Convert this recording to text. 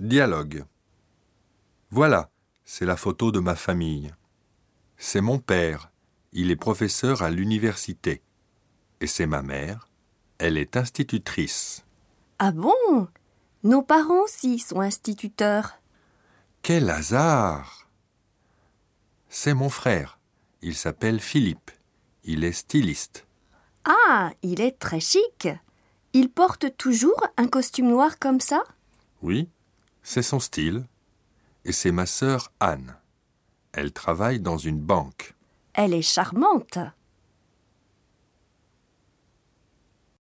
Dialogue. Voilà, c'est la photo de ma famille. C'est mon père, il est professeur à l'université. Et c'est ma mère, elle est institutrice. Ah bon? Nos parents aussi sont instituteurs. Quel hasard C'est mon frère, il s'appelle Philippe, il est styliste. Ah, il est très chic. Il porte toujours un costume noir comme ça? Oui, c'est son style. Et c'est ma sœur Anne. Elle travaille dans une banque. Elle est charmante.